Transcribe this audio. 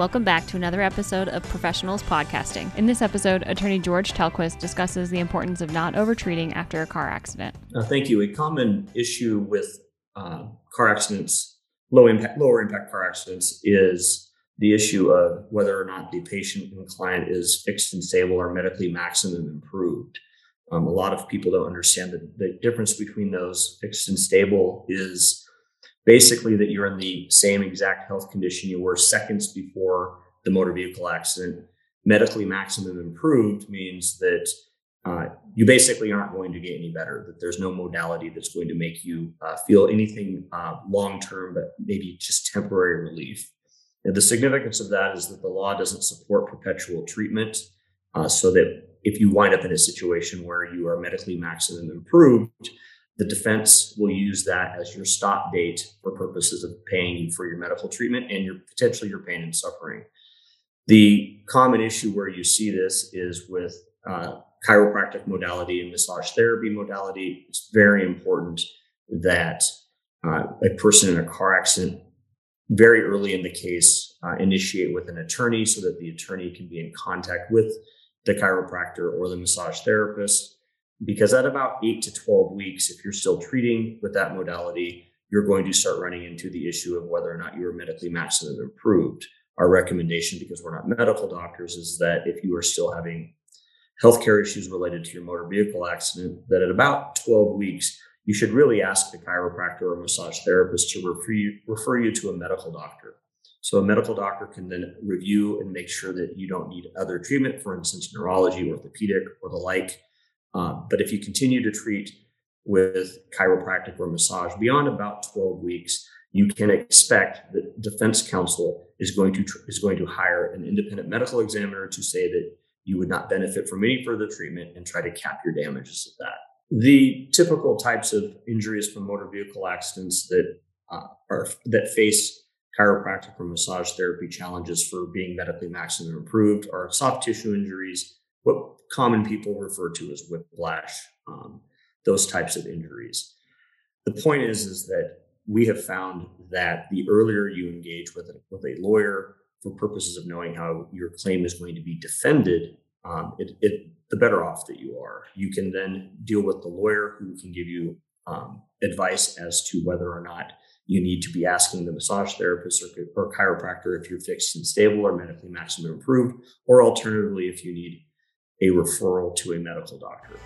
Welcome back to another episode of Professionals Podcasting. In this episode, attorney George Telquist discusses the importance of not overtreating after a car accident. Uh, thank you. A common issue with uh, car accidents, low impact, lower impact car accidents, is the issue of whether or not the patient and client is fixed and stable or medically maximum improved. Um, a lot of people don't understand that the difference between those fixed and stable is basically that you're in the same exact health condition you were seconds before the motor vehicle accident. Medically maximum improved means that uh, you basically aren't going to get any better, that there's no modality that's going to make you uh, feel anything uh, long term, but maybe just temporary relief. And the significance of that is that the law doesn't support perpetual treatment, uh, so that if you wind up in a situation where you are medically maximum improved, the defense will use that as your stop date for purposes of paying you for your medical treatment and your potentially your pain and suffering. The common issue where you see this is with uh, chiropractic modality and massage therapy modality. It's very important that uh, a person in a car accident very early in the case uh, initiate with an attorney so that the attorney can be in contact with the chiropractor or the massage therapist because at about eight to 12 weeks, if you're still treating with that modality, you're going to start running into the issue of whether or not you are medically maximum improved. Our recommendation, because we're not medical doctors, is that if you are still having healthcare issues related to your motor vehicle accident, that at about 12 weeks, you should really ask the chiropractor or massage therapist to refer you, refer you to a medical doctor. So a medical doctor can then review and make sure that you don't need other treatment, for instance, neurology, orthopedic, or the like, um, but if you continue to treat with chiropractic or massage beyond about 12 weeks, you can expect that defense counsel is going to is going to hire an independent medical examiner to say that you would not benefit from any further treatment and try to cap your damages of that. The typical types of injuries from motor vehicle accidents that uh, are that face chiropractic or massage therapy challenges for being medically maximum improved are soft tissue injuries, common people refer to as whiplash, um, those types of injuries. The point is, is that we have found that the earlier you engage with a, with a lawyer for purposes of knowing how your claim is going to be defended, um, it, it, the better off that you are. You can then deal with the lawyer who can give you um, advice as to whether or not you need to be asking the massage therapist or, or chiropractor if you're fixed and stable or medically maximum improved, or alternatively, if you need a referral to a medical doctor.